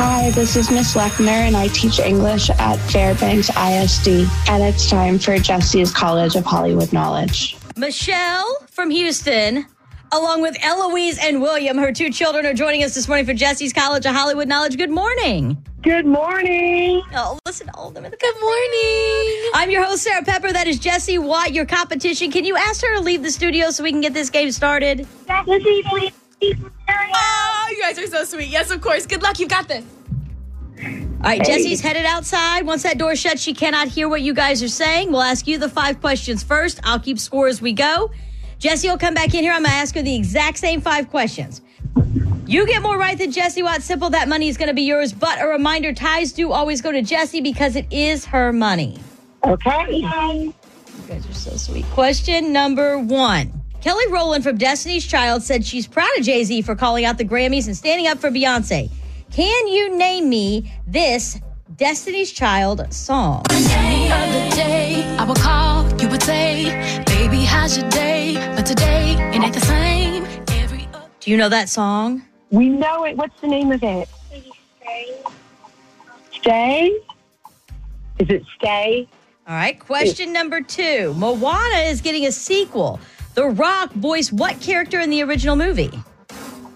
Hi, this is Miss Lechner, and I teach English at Fairbanks ISD. And it's time for Jessie's College of Hollywood Knowledge. Michelle from Houston, along with Eloise and William, her two children, are joining us this morning for Jessie's College of Hollywood Knowledge. Good morning. Good morning. Oh, listen to all of them in the good morning. I'm your host, Sarah Pepper. That is Jessie Watt, your competition. Can you ask her to leave the studio so we can get this game started? Jessie, please. Oh, you guys are so sweet. Yes, of course. Good luck. You've got this. All right, Jessie's headed outside. Once that door shuts, she cannot hear what you guys are saying. We'll ask you the five questions first. I'll keep score as we go. Jessie will come back in here. I'm going to ask her the exact same five questions. You get more right than Jessie Watt. Simple. That money is going to be yours. But a reminder ties do always go to Jessie because it is her money. Okay. You guys are so sweet. Question number one. Kelly Rowland from Destiny's Child said she's proud of Jay Z for calling out the Grammys and standing up for Beyonce. Can you name me this Destiny's Child song? other day, I would call, you would say, baby, how's your day? But today, it ain't the same. Every Do you know that song? We know it. What's the name of it? Stay? Is it Stay? All right. Question number two. Moana is getting a sequel. The Rock voiced what character in the original movie?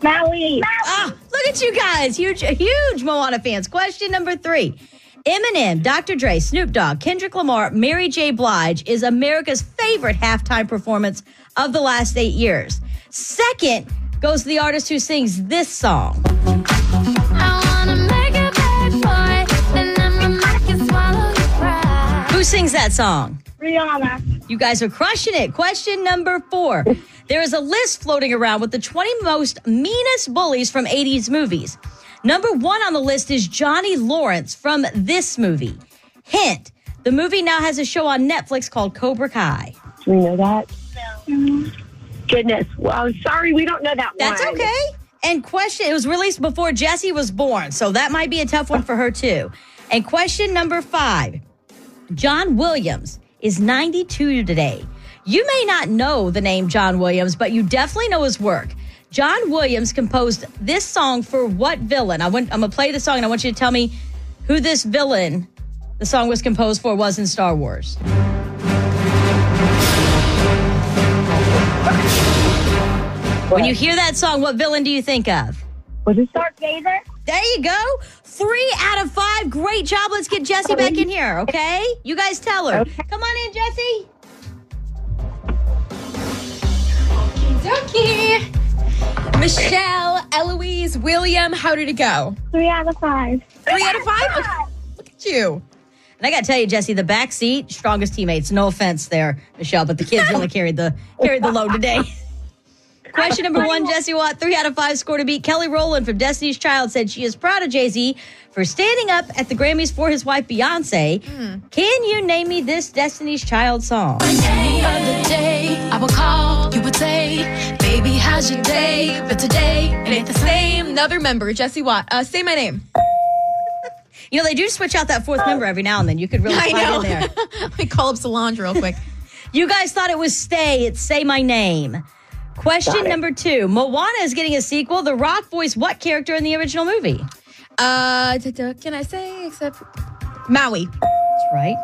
Maui. Ah, look at you guys. Huge, huge Moana fans. Question number three. Eminem, Dr. Dre, Snoop Dogg, Kendrick Lamar, Mary J. Blige is America's favorite halftime performance of the last eight years. Second goes to the artist who sings this song. I wanna make a bad boy, then I'm make you swallow your pride. Who sings that song? Rihanna. You guys are crushing it. Question number four. There is a list floating around with the 20 most meanest bullies from 80s movies. Number one on the list is Johnny Lawrence from this movie. Hint the movie now has a show on Netflix called Cobra Kai. Do we know that? No. Goodness. Well, I'm sorry, we don't know that That's one. okay. And question, it was released before Jessie was born, so that might be a tough one for her too. And question number five John Williams is 92 today. You may not know the name John Williams, but you definitely know his work. John Williams composed this song for what villain? I I'm going to play the song and I want you to tell me who this villain the song was composed for was in Star Wars. When you hear that song, what villain do you think of? Was it Darth Vader? There you go. Three out of five. Great job. Let's get Jessie back in here, okay? You guys tell her. Okay. Come on in, Jessie. Dokie. Michelle, Eloise, William, how did it go? Three out of five. Three out of five? Look at you. And I got to tell you, Jessie, the back seat, strongest teammates. No offense there, Michelle, but the kids really carried the carried the load today. Question number one, Jessie Watt, three out of five score to beat. Kelly Rowland from Destiny's Child said she is proud of Jay Z for standing up at the Grammys for his wife Beyonce. Can you name me this Destiny's Child song? I would call, you would say, baby, how's your day? But today, it ain't the same. Another member, Jessie Watt. Uh, say my name. You know, they do switch out that fourth member every now and then. You could really I know. in there. Let me call up Solange real quick. You guys thought it was Stay. It's Say My Name. Question number two. Moana is getting a sequel. The Rock voiced what character in the original movie? Uh, can I say except Maui? That's right.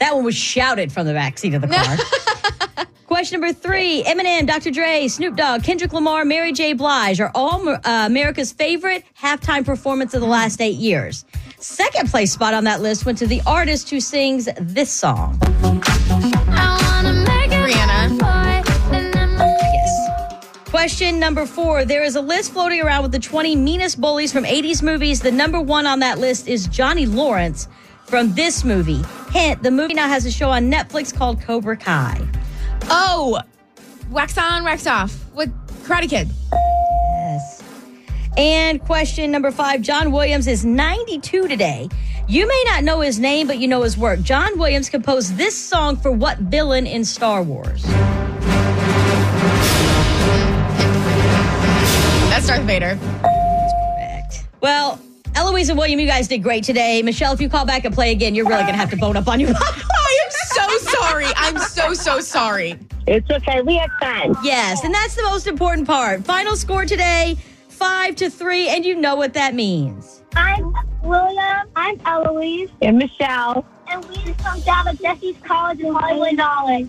That one was shouted from the back seat of the car. Question number three Eminem, Dr. Dre, Snoop Dogg, Kendrick Lamar, Mary J. Blige are all uh, America's favorite halftime performance of the last eight years. Second place spot on that list went to the artist who sings this song. Question number four. There is a list floating around with the 20 meanest bullies from 80s movies. The number one on that list is Johnny Lawrence from this movie. Hint, the movie now has a show on Netflix called Cobra Kai. Oh, wax on, wax off. What? Karate Kid. Yes. And question number five John Williams is 92 today. You may not know his name, but you know his work. John Williams composed this song for what villain in Star Wars? That's Darth Vader. Correct. Well, Eloise and William, you guys did great today. Michelle, if you call back and play again, you're really going to have to bone up on you. Oh, I am so sorry. I'm so, so sorry. It's okay. We had fun. yes, and that's the most important part. Final score today, five to three, and you know what that means. I'm William. I'm Eloise. And Michelle. And we just come down to Jessie's College in Hollywood Knowledge.